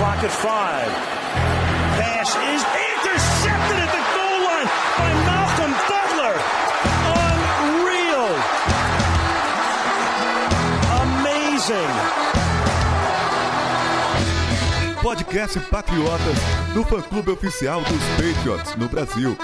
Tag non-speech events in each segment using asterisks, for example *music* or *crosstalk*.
Clock at five. Pass is intercepted at the goal line by Malcolm Butler. Unreal. Amazing. Podcast Patriotas no fã-clube oficial dos Patriots no Brasil.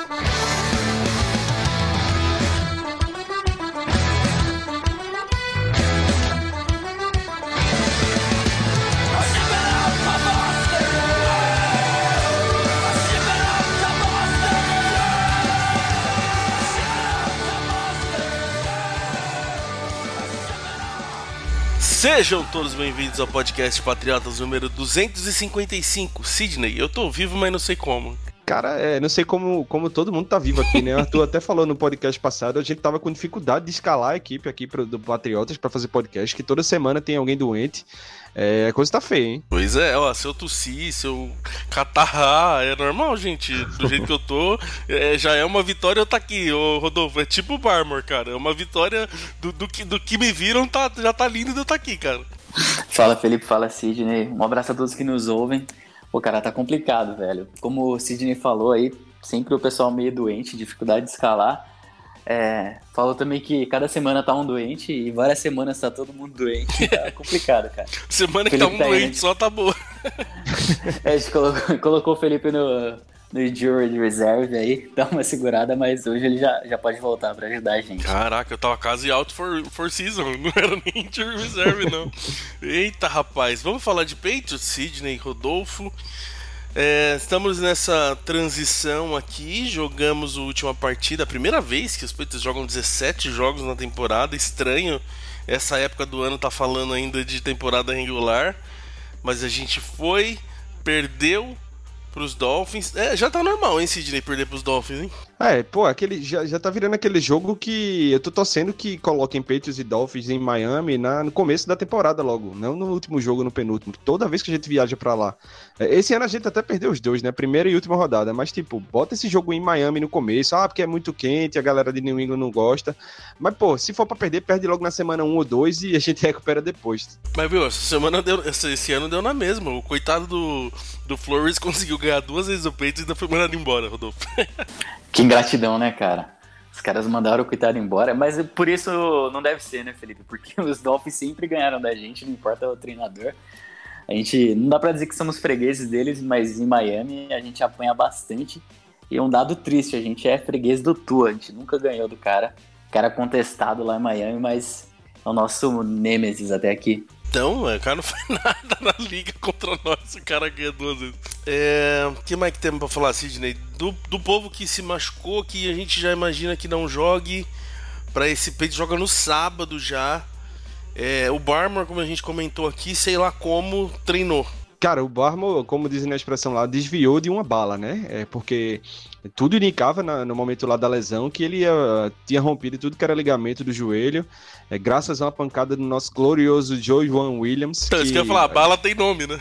Sejam todos bem-vindos ao podcast Patriotas número 255. Sidney, eu tô vivo, mas não sei como. Cara, é, não sei como, como todo mundo tá vivo aqui, né? O Arthur até falou no podcast passado, a gente tava com dificuldade de escalar a equipe aqui pro, do Patriotas para fazer podcast, que toda semana tem alguém doente. É, a coisa tá feia, hein? Pois é, ó, se eu tossir, se eu catarrar, é normal, gente. Do jeito que eu tô, é, já é uma vitória eu tá aqui, ô Rodolfo. É tipo o Barmore, cara. É uma vitória do, do, que, do que me viram, tá, já tá lindo de eu tá aqui, cara. Fala Felipe, fala Sidney. Um abraço a todos que nos ouvem. Pô, cara, tá complicado, velho. Como o Sidney falou aí, sempre o pessoal meio doente, dificuldade de escalar. É, falou também que cada semana tá um doente e várias semanas tá todo mundo doente. Tá *laughs* complicado, cara. semana que tá um tá doente aí, só tá boa. *laughs* é, a gente colocou, colocou o Felipe no, no Injured Reserve aí, dá uma segurada, mas hoje ele já, já pode voltar pra ajudar a gente. Caraca, eu tava quase out for, for season, *laughs* não era nem Injured Reserve, não. Eita, rapaz, vamos falar de Patriots, Sidney, Rodolfo. É, estamos nessa transição aqui, jogamos a última partida, a primeira vez que os Patriots jogam 17 jogos na temporada, estranho essa época do ano tá falando ainda de temporada regular, mas a gente foi, perdeu pros Dolphins. É, já tá normal, hein, Sidney, perder pros Dolphins, hein? É, pô, aquele, já, já tá virando aquele jogo que eu tô torcendo que coloquem Patriots e Dolphins em Miami na, no começo da temporada logo, não no último jogo, no penúltimo. Toda vez que a gente viaja para lá. É, esse ano a gente até perdeu os dois, né? Primeira e última rodada, mas tipo, bota esse jogo em Miami no começo, ah, porque é muito quente, a galera de New England não gosta. Mas, pô, se for para perder, perde logo na semana 1 ou 2 e a gente *laughs* recupera depois. Mas, viu, essa semana deu, esse ano deu na mesma. O coitado do, do Flores *laughs* conseguiu ganhar duas vezes o peito e ainda foi mandado embora, Rodolfo. Que ingratidão, né, cara? Os caras mandaram o coitado embora, mas por isso não deve ser, né, Felipe? Porque *laughs* os Dolphins sempre ganharam da gente, não importa o treinador. A gente não dá para dizer que somos fregueses deles, mas em Miami a gente apanha bastante. E um dado triste, a gente é freguês do Tua, a gente nunca ganhou do cara. Cara contestado lá em Miami, mas é o nosso Nemesis até aqui. Então, o cara não faz *laughs* nada na liga contra nós, o cara ganha duas vezes. É, o que mais que temos pra falar, Sidney? Do, do povo que se machucou, que a gente já imagina que não jogue. Pra esse peito joga no sábado já. É, o Barmore, como a gente comentou aqui, sei lá como treinou. Cara, o Barmore, como dizem na expressão lá, desviou de uma bala, né? É porque tudo indicava na, no momento lá da lesão que ele ia, tinha rompido tudo que era ligamento do joelho, é, graças a uma pancada do nosso glorioso Joe Juan Williams. Então, que, isso que eu ia falar, a bala tem nome, né?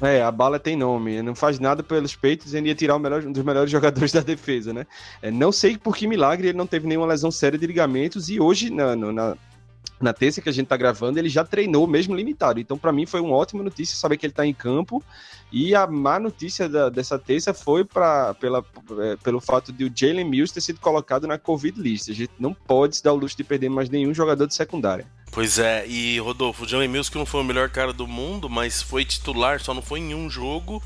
É, a bala tem nome, não faz nada pelos peitos e ia tirar o melhor, um dos melhores *laughs* jogadores da defesa, né? É, não sei por que milagre ele não teve nenhuma lesão séria de ligamentos e hoje, na, na na terça que a gente tá gravando, ele já treinou mesmo limitado. Então, para mim, foi uma ótima notícia saber que ele tá em campo. E a má notícia da, dessa terça foi pra, pela, é, pelo fato de o Jalen Mills ter sido colocado na Covid list. A gente não pode se dar o luxo de perder mais nenhum jogador de secundária. Pois é, e Rodolfo, o Jalen Mills que não foi o melhor cara do mundo, mas foi titular, só não foi em um jogo.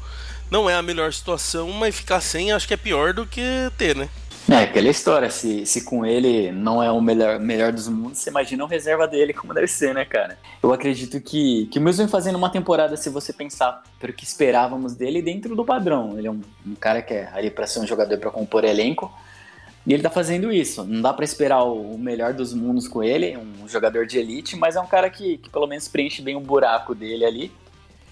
Não é a melhor situação, mas ficar sem acho que é pior do que ter, né? É, aquela história, se, se com ele não é o melhor, melhor dos mundos, você imagina o reserva dele como deve ser, né, cara? Eu acredito que, que o Mills vem fazendo uma temporada, se você pensar pelo que esperávamos dele, dentro do padrão. Ele é um, um cara que é ali para ser um jogador para compor elenco, e ele tá fazendo isso. Não dá para esperar o, o melhor dos mundos com ele, um jogador de elite, mas é um cara que, que pelo menos preenche bem o buraco dele ali.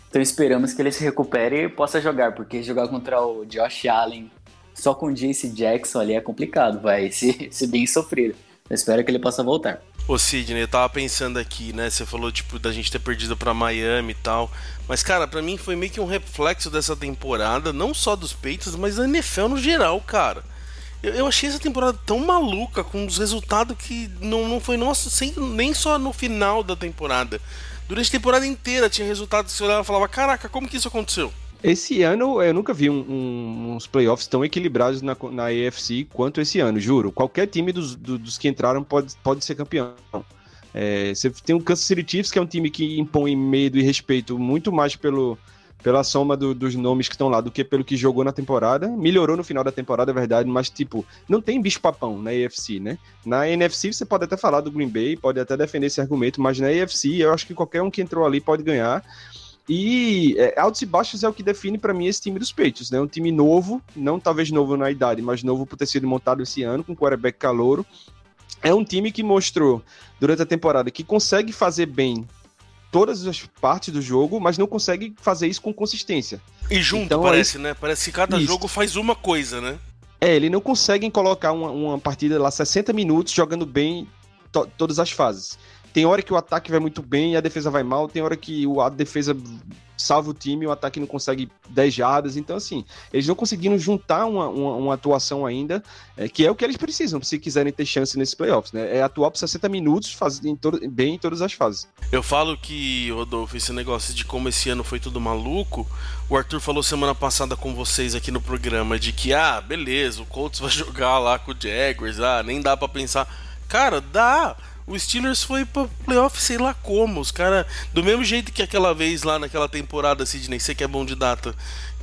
Então esperamos que ele se recupere e possa jogar, porque jogar contra o Josh Allen só com Jace Jackson ali é complicado, vai *laughs* ser, ser bem sofrido. Eu espero que ele possa voltar. Ô Sidney, eu tava pensando aqui, né? Você falou, tipo, da gente ter perdido para Miami e tal. Mas, cara, para mim foi meio que um reflexo dessa temporada, não só dos peitos, mas da NFL no geral, cara. Eu, eu achei essa temporada tão maluca, com os resultados que não, não foi nosso, sem, nem só no final da temporada. Durante a temporada inteira tinha resultados que você olhava e falava: Caraca, como que isso aconteceu? Esse ano eu nunca vi um, um, uns playoffs tão equilibrados na, na AFC quanto esse ano, juro. Qualquer time dos, dos que entraram pode, pode ser campeão. É, você tem o Kansas City Chiefs, que é um time que impõe medo e respeito muito mais pelo, pela soma do, dos nomes que estão lá do que pelo que jogou na temporada. Melhorou no final da temporada, é verdade, mas, tipo, não tem bicho-papão na AFC, né? Na NFC você pode até falar do Green Bay, pode até defender esse argumento, mas na AFC eu acho que qualquer um que entrou ali pode ganhar. E é, altos e baixos é o que define para mim esse time dos Peitos, né? Um time novo, não talvez novo na idade, mas novo por ter sido montado esse ano, com quarterback calouro. É um time que mostrou durante a temporada que consegue fazer bem todas as partes do jogo, mas não consegue fazer isso com consistência. E junto, então, parece, é... né? Parece que cada isso. jogo faz uma coisa, né? É, ele não consegue colocar uma, uma partida lá 60 minutos jogando bem to todas as fases. Tem hora que o ataque vai muito bem e a defesa vai mal, tem hora que a defesa salva o time e o ataque não consegue 10 jardas. Então, assim, eles não conseguiram juntar uma, uma, uma atuação ainda, é, que é o que eles precisam, se quiserem ter chance nesses playoffs, né? É atuar por 60 minutos faz, em todo, bem em todas as fases. Eu falo que, Rodolfo, esse negócio de como esse ano foi tudo maluco, o Arthur falou semana passada com vocês aqui no programa de que, ah, beleza, o Colts vai *laughs* jogar lá com o Jaguars, ah, nem dá para pensar. Cara, dá! O Steelers foi pro playoff, sei lá como. Os caras, do mesmo jeito que aquela vez lá naquela temporada, Sidney, você que é bom de data,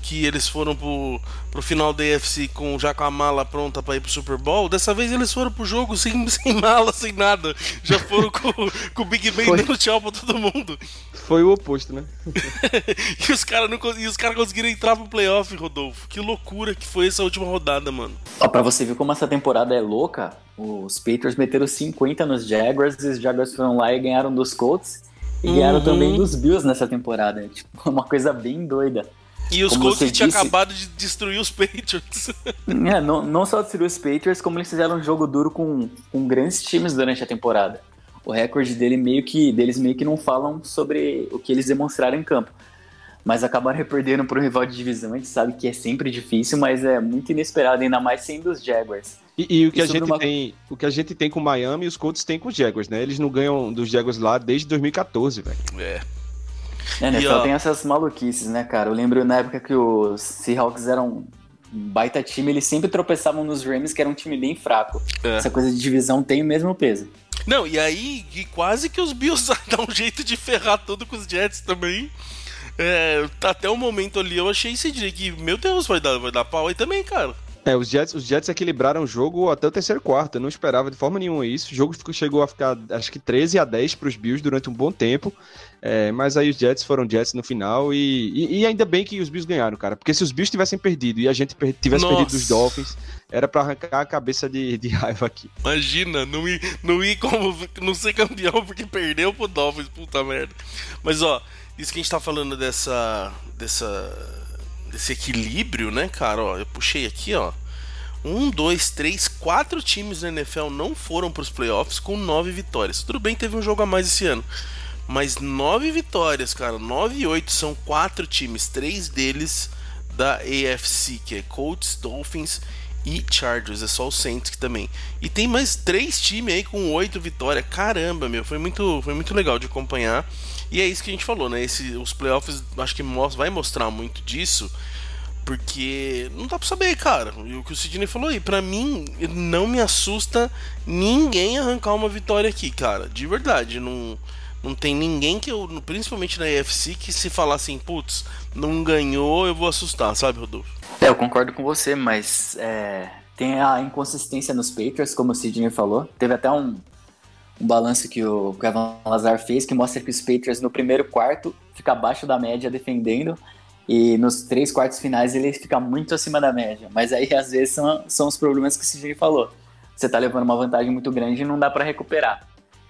que eles foram pro, pro final da AFC com, já com a mala pronta para ir pro Super Bowl, dessa vez eles foram pro jogo sem, *laughs* sem mala, sem nada. Já foram com, com o Big Ben foi. dando tchau pra todo mundo. Foi o oposto, né? *laughs* e os caras cara conseguiram entrar pro playoff, Rodolfo. Que loucura que foi essa última rodada, mano. Ó, pra você ver como essa temporada é louca, os Patriots meteram 50 nos Jaguars e os Jaguars foram lá e ganharam dos Colts. E uhum. ganharam também dos Bills nessa temporada. *laughs* Tipo, uma coisa bem doida. E os como Colts tinham acabado de destruir os Patriots. *laughs* É, não, não só destruir os Patriots, como eles fizeram um jogo duro com, com grandes times durante a temporada. O recorde dele meio que, deles meio que não falam sobre o que eles demonstraram em campo. Mas acabaram *laughs* perdendo para um rival de divisão. A gente sabe que é sempre difícil, mas é muito inesperado, ainda mais sendo os Jaguars. E, e o, que a gente uma... tem, o que a gente tem com o Miami, os Colts têm com os Jaguars, né? Eles não ganham dos Jaguars lá desde 2014, velho. É. É, né? E, só ó... tem essas maluquices, né, cara? Eu lembro na época que os Seahawks eram um baita time, eles sempre tropeçavam nos Rams, que era um time bem fraco. É. Essa coisa de divisão tem o mesmo peso. Não, e aí e quase que os Bills *laughs* dão um jeito de ferrar tudo com os Jets também. É, até o momento ali eu achei esse dia que, meu Deus, vai dar, vai dar pau aí também, cara. É, os Jets, os Jets equilibraram o jogo até o terceiro quarto. Eu não esperava de forma nenhuma isso. O jogo chegou a ficar, acho que 13 a 10 para os Bills durante um bom tempo. É, mas aí os Jets foram Jets no final e, e, e, ainda bem que os Bills ganharam, cara. Porque se os Bills tivessem perdido e a gente per tivesse Nossa. perdido dos Dolphins, era para arrancar a cabeça de, de, raiva aqui. Imagina, não ir, não ir como não ser campeão porque perdeu pro Dolphins, puta merda. Mas ó, isso que a gente tá falando dessa dessa desse equilíbrio, né, cara? Ó, eu puxei aqui, ó. Um, dois, três, quatro times na NFL não foram para os playoffs com nove vitórias. Tudo bem, teve um jogo a mais esse ano. Mas nove vitórias, cara. Nove e oito são quatro times. Três deles da AFC, que é Colts, Dolphins e Chargers, é só o Saints que também. E tem mais três times aí com oito vitórias. Caramba, meu, foi muito, foi muito legal de acompanhar. E é isso que a gente falou, né? Esse, os playoffs acho que vai mostrar muito disso. Porque não dá pra saber, cara. E o que o Sidney falou aí, pra mim, não me assusta ninguém arrancar uma vitória aqui, cara. De verdade. Não, não tem ninguém que eu, principalmente na EFC, que se falar assim, putz, não ganhou, eu vou assustar, sabe, Rodolfo? É, eu concordo com você, mas é, tem a inconsistência nos Patriots, como o Sidney falou. Teve até um, um balanço que o Kevin Lazar fez que mostra que os Patriots no primeiro quarto fica abaixo da média defendendo e nos três quartos finais ele fica muito acima da média. Mas aí às vezes são, são os problemas que o Sidney falou. Você tá levando uma vantagem muito grande e não dá para recuperar.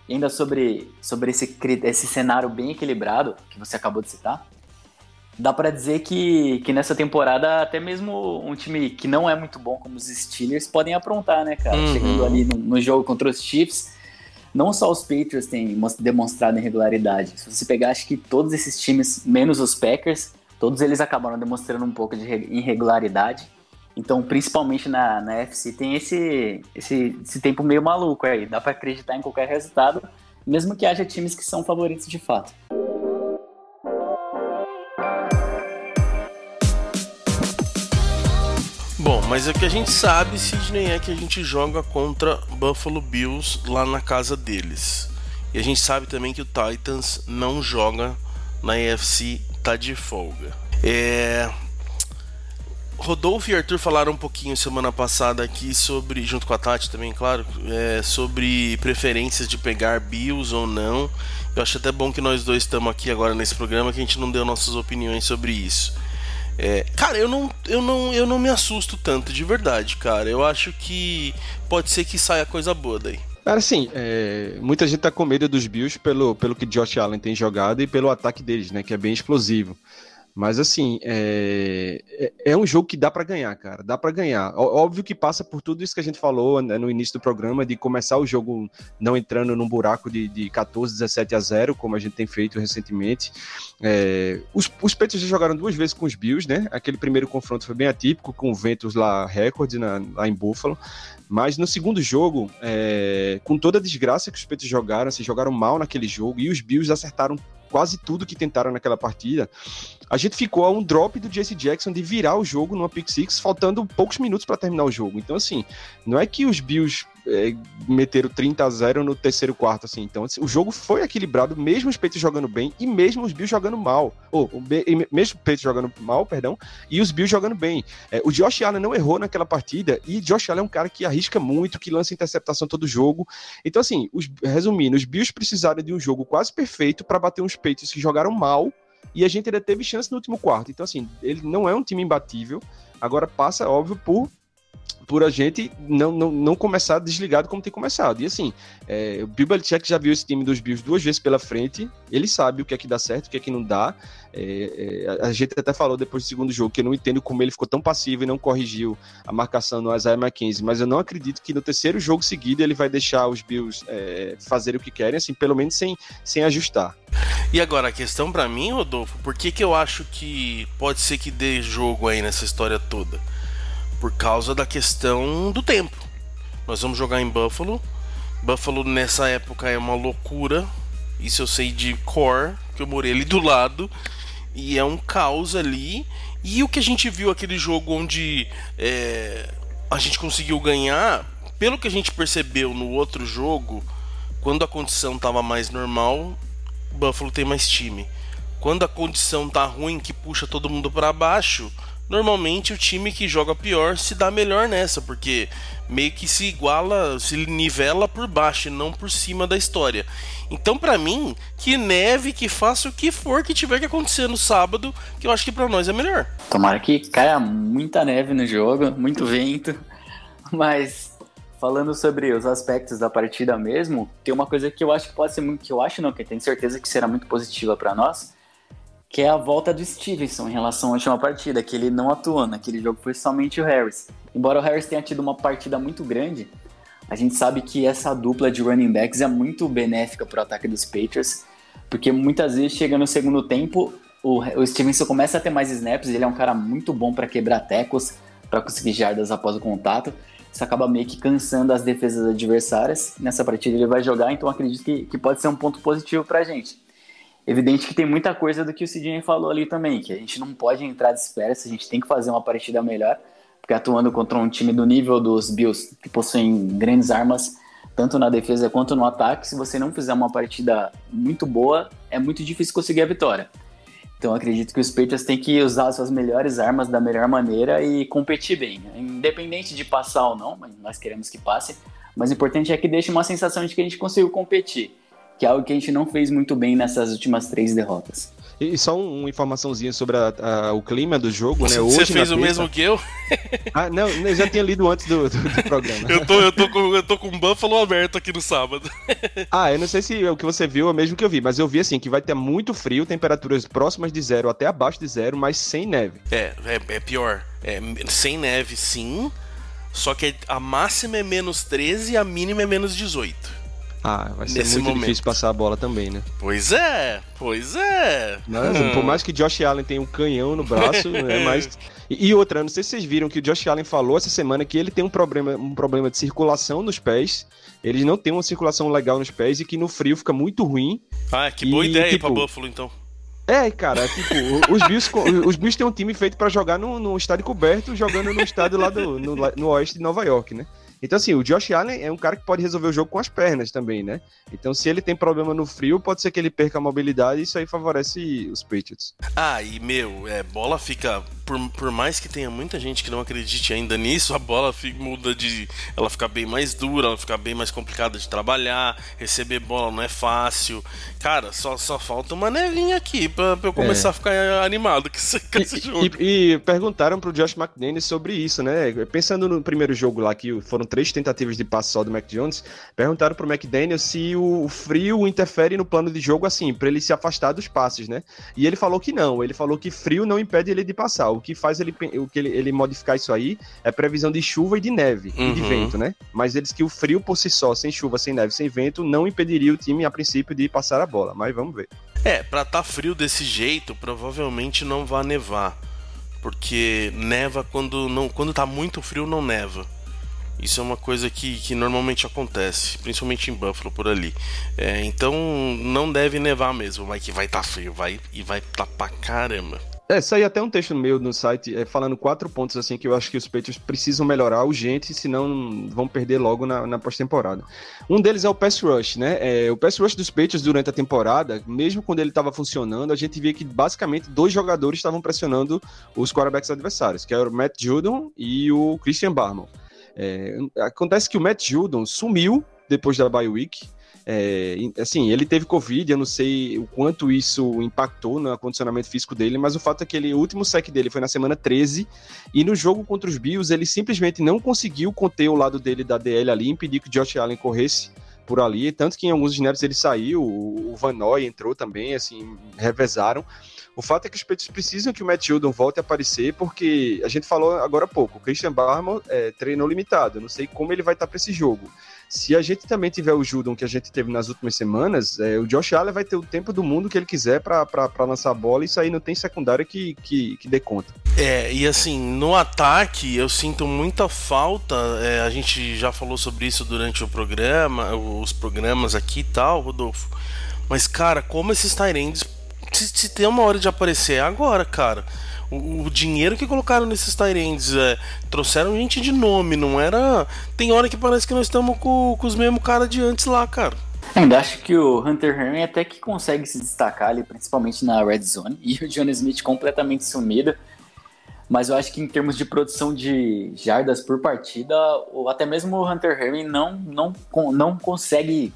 E ainda sobre, sobre esse, esse cenário bem equilibrado que você acabou de citar, dá para dizer que, que nessa temporada até mesmo um time que não é muito bom como os Steelers podem aprontar, né, cara? Uhum. Chegando ali no, no, jogo contra os Chiefs, não só os Patriots têm demonstrado irregularidade. Se você pegar, acho que todos esses times, menos os Packers, todos eles acabaram demonstrando um pouco de irregularidade. Então, principalmente na, na FC, tem esse, esse, esse tempo meio maluco aí. Dá para acreditar em qualquer resultado, mesmo que haja times que são favoritos de fato. Mas o que a gente sabe, Sidney, é que a gente joga contra Buffalo Bills lá na casa deles. E a gente sabe também que o Titans não joga na AFC tá de folga. É... Rodolfo e Arthur falaram um pouquinho semana passada aqui sobre, junto com a Tati também, claro, é, sobre preferências de pegar Bills ou não. Eu acho até bom que nós dois estamos aqui agora nesse programa que a gente não deu nossas opiniões sobre isso. É, cara, eu não, eu, não, eu não me assusto tanto, de verdade, cara. Eu acho que pode ser que saia coisa boa daí. Cara, assim, é, muita gente tá com medo dos Bills pelo, pelo que Josh Allen tem jogado e pelo ataque deles, né? Que é bem explosivo. Mas assim, é, é, é um jogo que dá para ganhar, cara. Dá para ganhar. Óbvio que passa por tudo isso que a gente falou né, no início do programa, de começar o jogo não entrando num buraco de, de 14, 17 a 0, como a gente tem feito recentemente. É, os, os Patriots já jogaram duas vezes com os Bills, né? Aquele primeiro confronto foi bem atípico, com ventos lá recorde na, lá em Buffalo. Mas no segundo jogo, é, com toda a desgraça que os Patriots jogaram, se assim, jogaram mal naquele jogo e os Bills acertaram quase tudo que tentaram naquela partida, a gente ficou a um drop do Jesse Jackson de virar o jogo numa pick six, faltando poucos minutos para terminar o jogo. Então, assim, não é que os Bills é, meteram 30 a 0 no terceiro quarto, assim. Então, assim, o jogo foi equilibrado, mesmo os Peitos jogando bem e mesmo os Bills jogando mal. Ou, mesmo os Peitos jogando mal, perdão, e os Bills jogando bem. É, o Josh Allen não errou naquela partida e Josh Allen é um cara que arrisca muito, que lança interceptação todo jogo. Então, assim, os, resumindo, os Bills precisaram de um jogo quase perfeito para bater uns Peitos que jogaram mal e a gente ainda teve chance no último quarto. Então, assim, ele não é um time imbatível. Agora passa, óbvio, por por a gente não, não, não começar desligado como tem começado. E assim, é, o Bill já viu esse time dos Bills duas vezes pela frente, ele sabe o que é que dá certo, o que é que não dá. É, é, a gente até falou depois do segundo jogo que eu não entendo como ele ficou tão passivo e não corrigiu a marcação no Isaiah McKenzie, mas eu não acredito que no terceiro jogo seguido ele vai deixar os Bills é, o que querem, assim, pelo menos sem, sem ajustar. E agora a questão para mim, Rodolfo, por que, que eu acho que pode ser que dê jogo aí nessa história toda? Por causa da questão do tempo. Nós vamos jogar em Buffalo. Buffalo nessa época é uma loucura. Isso eu sei de core, que eu morei ali do lado. E é um caos ali. E o que a gente viu aquele jogo onde é, a gente conseguiu ganhar, pelo que a gente percebeu no outro jogo, quando a condição estava mais normal, Buffalo tem mais time. Quando a condição tá ruim, que puxa todo mundo para baixo, normalmente o time que joga pior se dá melhor nessa, porque meio que se iguala, se nivela por baixo e não por cima da história. Então, para mim, que neve, que faça o que for que tiver que acontecer no sábado, que eu acho que para nós é melhor. Tomara que caia muita neve no jogo, muito vento, mas falando sobre os aspectos da partida mesmo, tem uma coisa que eu acho que pode ser muito, que eu acho não, que eu tenho certeza que será muito positiva para nós, que é a volta do Stevenson em relação à última partida, que ele não atuou. Naquele jogo foi somente o Harris. Embora o Harris tenha tido uma partida muito grande, a gente sabe que essa dupla de running backs é muito benéfica para o ataque dos Patriots, porque muitas vezes chega no segundo tempo, o, o Stevenson começa a ter mais snaps, ele é um cara muito bom para quebrar tecos, para conseguir jardas após o contato. Isso acaba meio que cansando as defesas adversárias. Nessa partida ele vai jogar, então acredito que, que pode ser um ponto positivo para a gente. Evidente que tem muita coisa do que o Sidney falou ali também, que a gente não pode entrar de espera, a gente tem que fazer uma partida melhor, porque atuando contra um time do nível dos Bills, que possuem grandes armas, tanto na defesa quanto no ataque, se você não fizer uma partida muito boa, é muito difícil conseguir a vitória. Então acredito que os Patriots têm que usar suas melhores armas da melhor maneira e competir bem. Independente de passar ou não, mas nós queremos que passe. Mas o importante é que deixe uma sensação de que a gente conseguiu competir, que é algo que a gente não fez muito bem nessas últimas três derrotas. E só uma informaçãozinha sobre a, a, o clima do jogo, né? Hoje, Você fez o mesmo que eu? Ah, não, eu já tinha lido antes do, do, do programa. eu, tô, eu, tô com, eu tô com um Buffalo aberto aqui no sábado. ah, eu não sei se o que você viu é o mesmo que eu vi, mas eu vi assim que vai ter muito frio, temperaturas próximas de zero até abaixo de zero, mas sem neve. É, é, é pior. É, sem neve, sim. Só que a máxima é menos 13 e a mínima é menos 18. Ah, vai ser muito momento. difícil passar a bola também, né? Pois é, pois é. hum. Por mais que Josh Allen tenha um canhão no braço, *laughs* né? Mas. E, e outra, não sei se vocês viram que o Josh Allen falou essa semana que ele tem um problema, um problema de circulação nos pés. Eles não têm uma circulação legal nos pés e que no frio fica muito ruim. Ah, que boa e, ideia tipo, pra Buffalo, então. É, cara, tipo, os Bills, os Bills têm um time feito para jogar no, no estádio coberto, jogando no estádio lá do, no, no oeste de Nova York, né? Então, assim, o Josh Allen é um cara que pode resolver o jogo com as pernas também, né? Então, se ele tem problema no frio, pode ser que ele perca a mobilidade e isso aí favorece os Patriots. Ah, e meu, é, bola fica por, por mais que tenha muita gente que não acredite ainda nisso, a bola fica, muda de. Ela fica bem mais dura, ela fica bem mais complicada de trabalhar. Receber bola não é fácil. Cara, só, só falta uma nevinha aqui pra, pra eu começar é. a ficar animado com esse, com esse jogo. E, e, perguntaram pro Josh McDaniels sobre isso, né? Pensando no primeiro jogo lá, que foram três tentativas de passe só do Mac Jones, perguntaram pro McDaniels se o frio interfere no plano de jogo, assim, para ele se afastar dos passes, né? E ele falou que não. Ele falou que frio não impede ele de passar o que faz ele, o que ele, ele modificar isso aí é previsão de chuva e de neve uhum. e de uhum. vento, né? Mas eles que o frio por si só, sem chuva, sem neve, sem vento, não impediria o time, a princípio, de passar a bola. Mas vamos ver. É, pra tá frio desse jeito, provavelmente não vai nevar. Porque neva quando não quando tá muito frio, não neva. Isso é uma coisa que, que normalmente acontece, principalmente em Buffalo por ali. É, então não deve nevar mesmo, mas que vai estar tá frio, vai e vai tá pra caramba. É, saiu até um texto meu no site é, falando quatro pontos assim que eu acho que os Patriots precisam melhorar urgente, senão vão perder logo na, na pós-temporada. Um deles é o pass rush, né? É, o pass rush dos Patriots durante a temporada, mesmo quando ele estava funcionando, a gente via que basicamente dois jogadores estavam pressionando os quarterbacks adversários, que era o Matt Judon e o Christian Barman. É, acontece que o Matt Judon sumiu depois da bye week, é, assim, ele teve Covid, eu não sei o quanto isso impactou no condicionamento físico dele, mas o fato é que ele, o último sec dele foi na semana 13, e no jogo contra os Bills ele simplesmente não conseguiu conter o lado dele da DL ali, impedir que o Josh Allen corresse por ali, tanto que em alguns snaps ele saiu, o Van Noy entrou também, assim, revezaram. O fato é que os Patriots precisam que o Matt Judon volte a aparecer, porque a gente falou agora há pouco, o Christian Barman é, treinou limitado, não sei como ele vai estar para esse jogo. Se a gente também tiver o Judon que a gente teve nas últimas semanas, é, o Josh Allen vai ter o tempo do mundo que ele quiser para lançar a bola, e isso aí não tem secundária que, que, que dê conta. É, e assim, no ataque eu sinto muita falta, é, a gente já falou sobre isso durante o programa, os programas aqui e tal, Rodolfo. Mas, cara, como esses Tyrands, se, se tem uma hora de aparecer é agora, cara o, o dinheiro que colocaram nesses Tyrands, é, trouxeram gente de nome, não era. Tem hora que parece que nós estamos com, com os mesmos caras de antes lá, cara. ainda acho que o Hunter Henry até que consegue se destacar ali, principalmente na red zone, *laughs* e o John Smith completamente sumido. Mas eu acho que em termos de produção de jardas por partida, ou até mesmo o Hunter Henry não, não, não consegue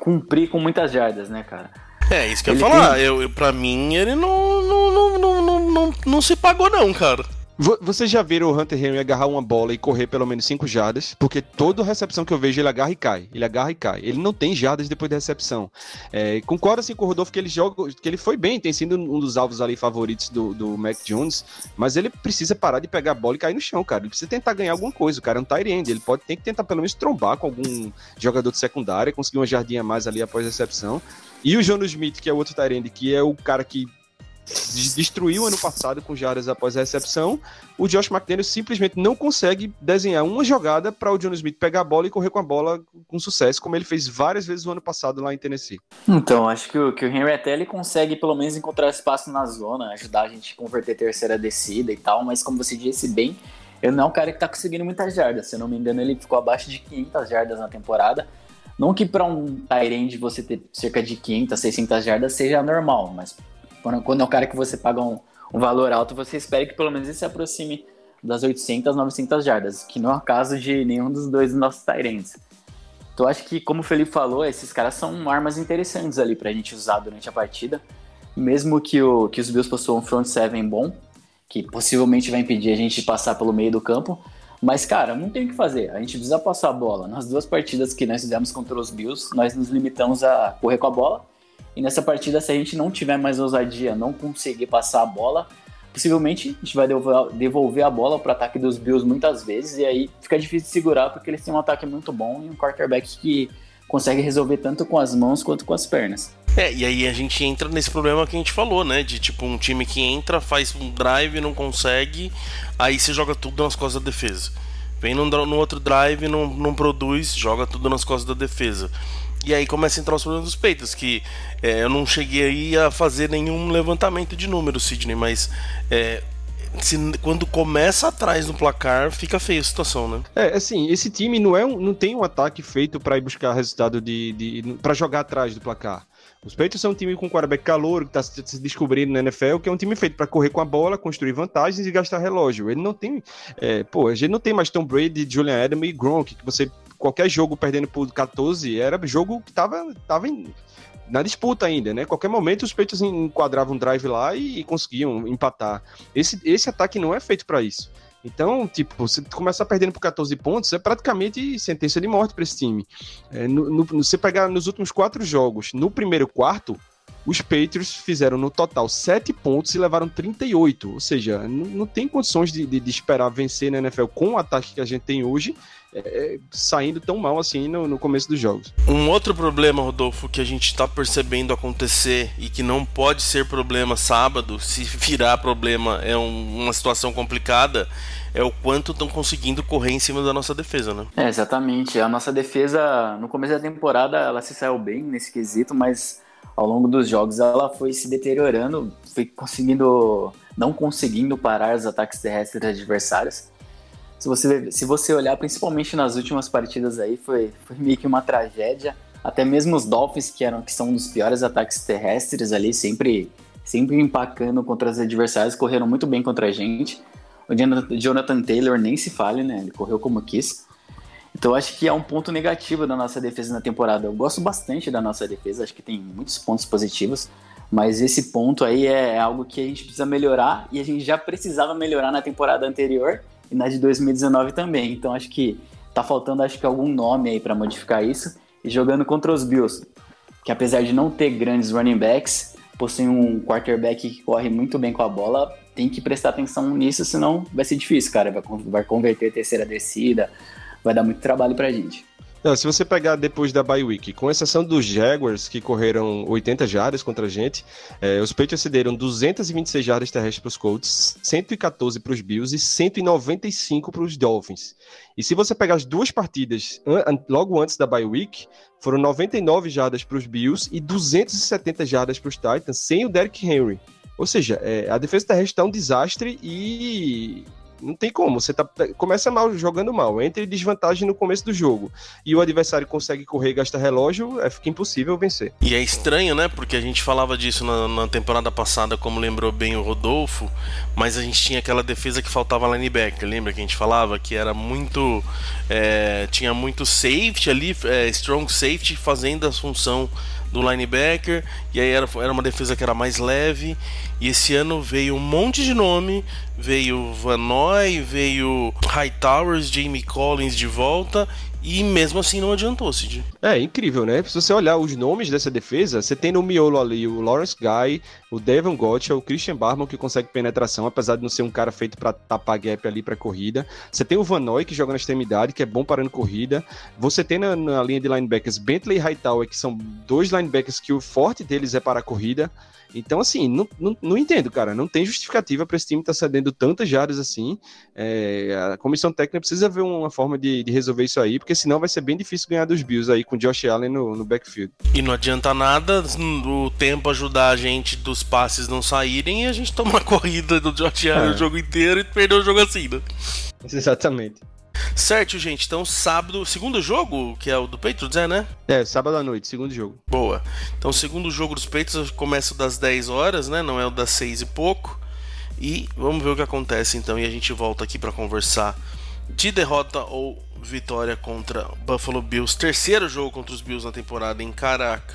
cumprir com muitas jardas, né, cara? É, isso que ele eu ia falar. Tem... Eu, eu, pra mim, ele não, não, não, não, não, não, se pagou, não, cara. Vocês já viram o Hunter Henry agarrar uma bola e correr pelo menos 5 jardas? Porque toda recepção que eu vejo ele agarra e cai. Ele agarra e cai. Ele não tem jardas depois da recepção. É, concordo assim com o Rodolfo que ele joga, que ele foi bem, tem sido um dos alvos ali favoritos do, do Mac Jones, mas ele precisa parar de pegar a bola e cair no chão, cara. Ele precisa tentar ganhar alguma coisa. O cara é um tight end. Ele pode ter que tentar pelo menos trombar com algum jogador de secundária, conseguir uma jardinha a mais ali após a recepção. E o Jono Smith, que é outro Tyrande, que é o cara que destruiu ano passado com jardas após a recepção, o Josh McDaniels simplesmente não consegue desenhar uma jogada para o John Smith pegar a bola e correr com a bola com sucesso, como ele fez várias vezes no ano passado lá em Tennessee. Então, acho que o, que o Henry até ele consegue pelo menos encontrar espaço na zona, ajudar a gente a converter terceira descida e tal, mas como você disse bem, ele não é um cara que está conseguindo muitas jardas. Se eu não me engano, ele ficou abaixo de 500 jardas na temporada. Não que para um Tyrande você ter cerca de 500, 600 jardas seja normal, mas quando é um cara que você paga um, um valor alto, você espera que pelo menos ele se aproxime das 800, 900 jardas, que não é o caso de nenhum dos dois nossos Tyrands. Então acho que, como o Felipe falou, esses caras são armas interessantes ali pra gente usar durante a partida. Mesmo que, o, que os Bills possuam um front seven bom, que possivelmente vai impedir a gente de passar pelo meio do campo. Mas, cara, não tem o que fazer. A gente precisa passar a bola. Nas duas partidas que nós fizemos contra os Bills, nós nos limitamos a correr com a bola e nessa partida, se a gente não tiver mais ousadia, não conseguir passar a bola, possivelmente a gente vai devolver a bola para o ataque dos Bills muitas vezes, e aí fica difícil de segurar porque eles têm um ataque muito bom e um quarterback que consegue resolver tanto com as mãos quanto com as pernas. É, e aí a gente entra nesse problema que a gente falou, né? De tipo um time que entra, faz um drive, não consegue, aí você joga tudo nas costas da defesa. Vem no, outro drive, não, não produz, joga tudo nas costas da defesa. E aí começa a entrar os problemas dos peitos, que é, eu não cheguei a fazer nenhum levantamento de números, Sidney, mas é, se, quando começa atrás no placar, fica feia a situação, né? É, assim, esse time não, é um, não tem um ataque feito para ir buscar resultado de, de para jogar atrás do placar. Os Patriots são um time com quarterback calor, que está se descobrindo na NFL, que é um time feito para correr com a bola, construir vantagens e gastar relógio. Ele não tem. É, pô, a gente não tem mais Tom Brady, Julian Adam e Gronk, que você qualquer jogo perdendo por 14 era jogo que tava, tava em, na disputa ainda, né? Qualquer momento os Patriots enquadravam um drive lá e, e conseguiam empatar. Esse, esse ataque não é feito para isso. Então, tipo, você começar perdendo por 14 pontos é praticamente sentença de morte para esse time. É, no, no, você pegar nos últimos quatro jogos, no primeiro quarto, os Patriots fizeram no total 7 pontos e levaram 38. Ou seja, não, não tem condições de, de, de, esperar vencer na NFL com o ataque que a gente tem hoje é, saindo tão mal assim no, no, começo dos jogos. Um outro problema, Rodolfo, que a gente está percebendo acontecer e que não pode ser problema sábado, se virar problema é um, uma situação complicada, é o quanto estão conseguindo correr em cima da nossa defesa, né? É, exatamente. A nossa defesa, no começo da temporada, ela se saiu bem nesse quesito, mas ao longo dos jogos ela foi se deteriorando, foi conseguindo, não conseguindo parar os ataques terrestres adversários se você, se você olhar, principalmente nas últimas partidas aí, foi, foi meio que uma tragédia. Até mesmo os Dolphins, que, eram, que são um dos piores ataques terrestres ali, sempre, sempre empacando contra os adversários, correram muito bem contra a gente. O Jonathan Taylor nem se fale, né? Ele correu como quis. Então acho que é um ponto negativo da nossa defesa na temporada. Eu gosto bastante da nossa defesa, acho que tem muitos pontos positivos, mas esse ponto aí é algo que a gente precisa melhorar e a gente já precisava melhorar na temporada anterior e na de 2019 também. Então acho que tá faltando acho que algum nome aí para modificar isso. E jogando contra os Bills, que apesar de não ter grandes running backs, possui um quarterback que corre muito bem com a bola, tem que prestar atenção nisso, senão vai ser difícil, cara. Vai, vai converter terceira descida, vai dar muito trabalho pra gente. Não, se você pegar depois da bye week, com exceção dos Jaguars, que correram 80 jardas contra a gente, é, os Patriots cederam 226 jardas terrestres para os Colts, 114 para os Bills e 195 para os Dolphins. E se você pegar as duas partidas an logo antes da bye week, foram 99 jardas para os Bills e 270 jardas para os Titans, sem o Derrick Henry. Ou seja, é, a defesa terrestre está um desastre e não tem como. Você tá, começa mal, jogando mal, entra em desvantagem no começo do jogo e o adversário consegue correr e gastar relógio, é, fica impossível vencer. E é estranho, né? Porque a gente falava disso na, na, temporada passada, como lembrou bem o Rodolfo, mas a gente tinha aquela defesa que faltava linebacker. Lembra que a gente falava que era muito. É, tinha muito safety ali, é, strong safety, fazendo a função do linebacker, e aí era, era uma defesa que era mais leve. E esse ano veio um monte de nome, veio Van Noy, veio Hightowers, Jamie Collins de volta, e mesmo assim não adiantou, Cid. É, incrível, né? Se você olhar os nomes dessa defesa, você tem no miolo ali o Lawrence Guy, o Devon Gotcha, o Christian Barman, que consegue penetração, apesar de não ser um cara feito para tapar gap ali para corrida. Você tem o Van Noy, que joga na extremidade, que é bom parando corrida. Você tem na, na linha de linebackers Bentley e Hightower, que são dois linebackers que o forte deles é para a corrida. Então, assim, não, não, não entendo, cara. Não tem justificativa para esse time estar tá cedendo tantas jardas assim. É, a comissão técnica precisa ver uma forma de, de, resolver isso aí, porque senão vai ser bem difícil ganhar dos Bills aí com o Josh Allen no, no backfield. E não adianta nada o tempo ajudar a gente dos passes não saírem e a gente tomar a *laughs* corrida do Josh Allen é. o jogo inteiro e perder o jogo assim, né? *laughs* Exatamente. Certo, gente. Então, sábado, segundo jogo, que é o do Patriots, é, né? É, sábado à noite, segundo jogo. Boa. Então, segundo jogo dos Patriots começa das 10 horas, né? Não é o das 6 e pouco. E vamos ver o que acontece então. E a gente volta aqui para conversar de derrota ou vitória contra Buffalo Bills. Terceiro jogo contra os Bills na temporada, em Caraca.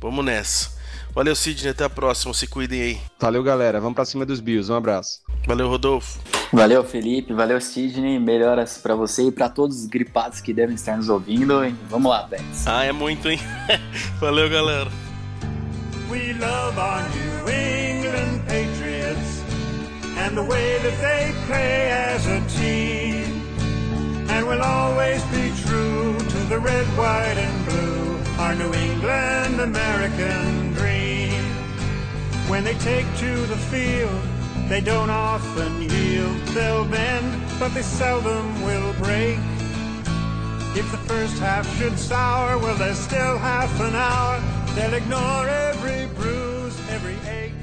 Vamos nessa. Valeu, Sidney. Até a próxima. Se cuidem aí. Valeu, galera. Vamos pra cima dos Bills. Um abraço. Valeu, Rodolfo. Valeu, Felipe. Valeu, Sidney. Melhoras para você e para todos os gripados que devem estar nos ouvindo. E vamos lá, Pets. Ah, é muito, hein? *laughs* Valeu, galera. We love our New England Patriots and the way that they play as a team. And we'll always be true to the red, white, and blue, our New England American dream. When they take to the field, They don't often yield, they'll bend, but they seldom will break. If the first half should sour, well, there's still half an hour. They'll ignore every bruise, every ache,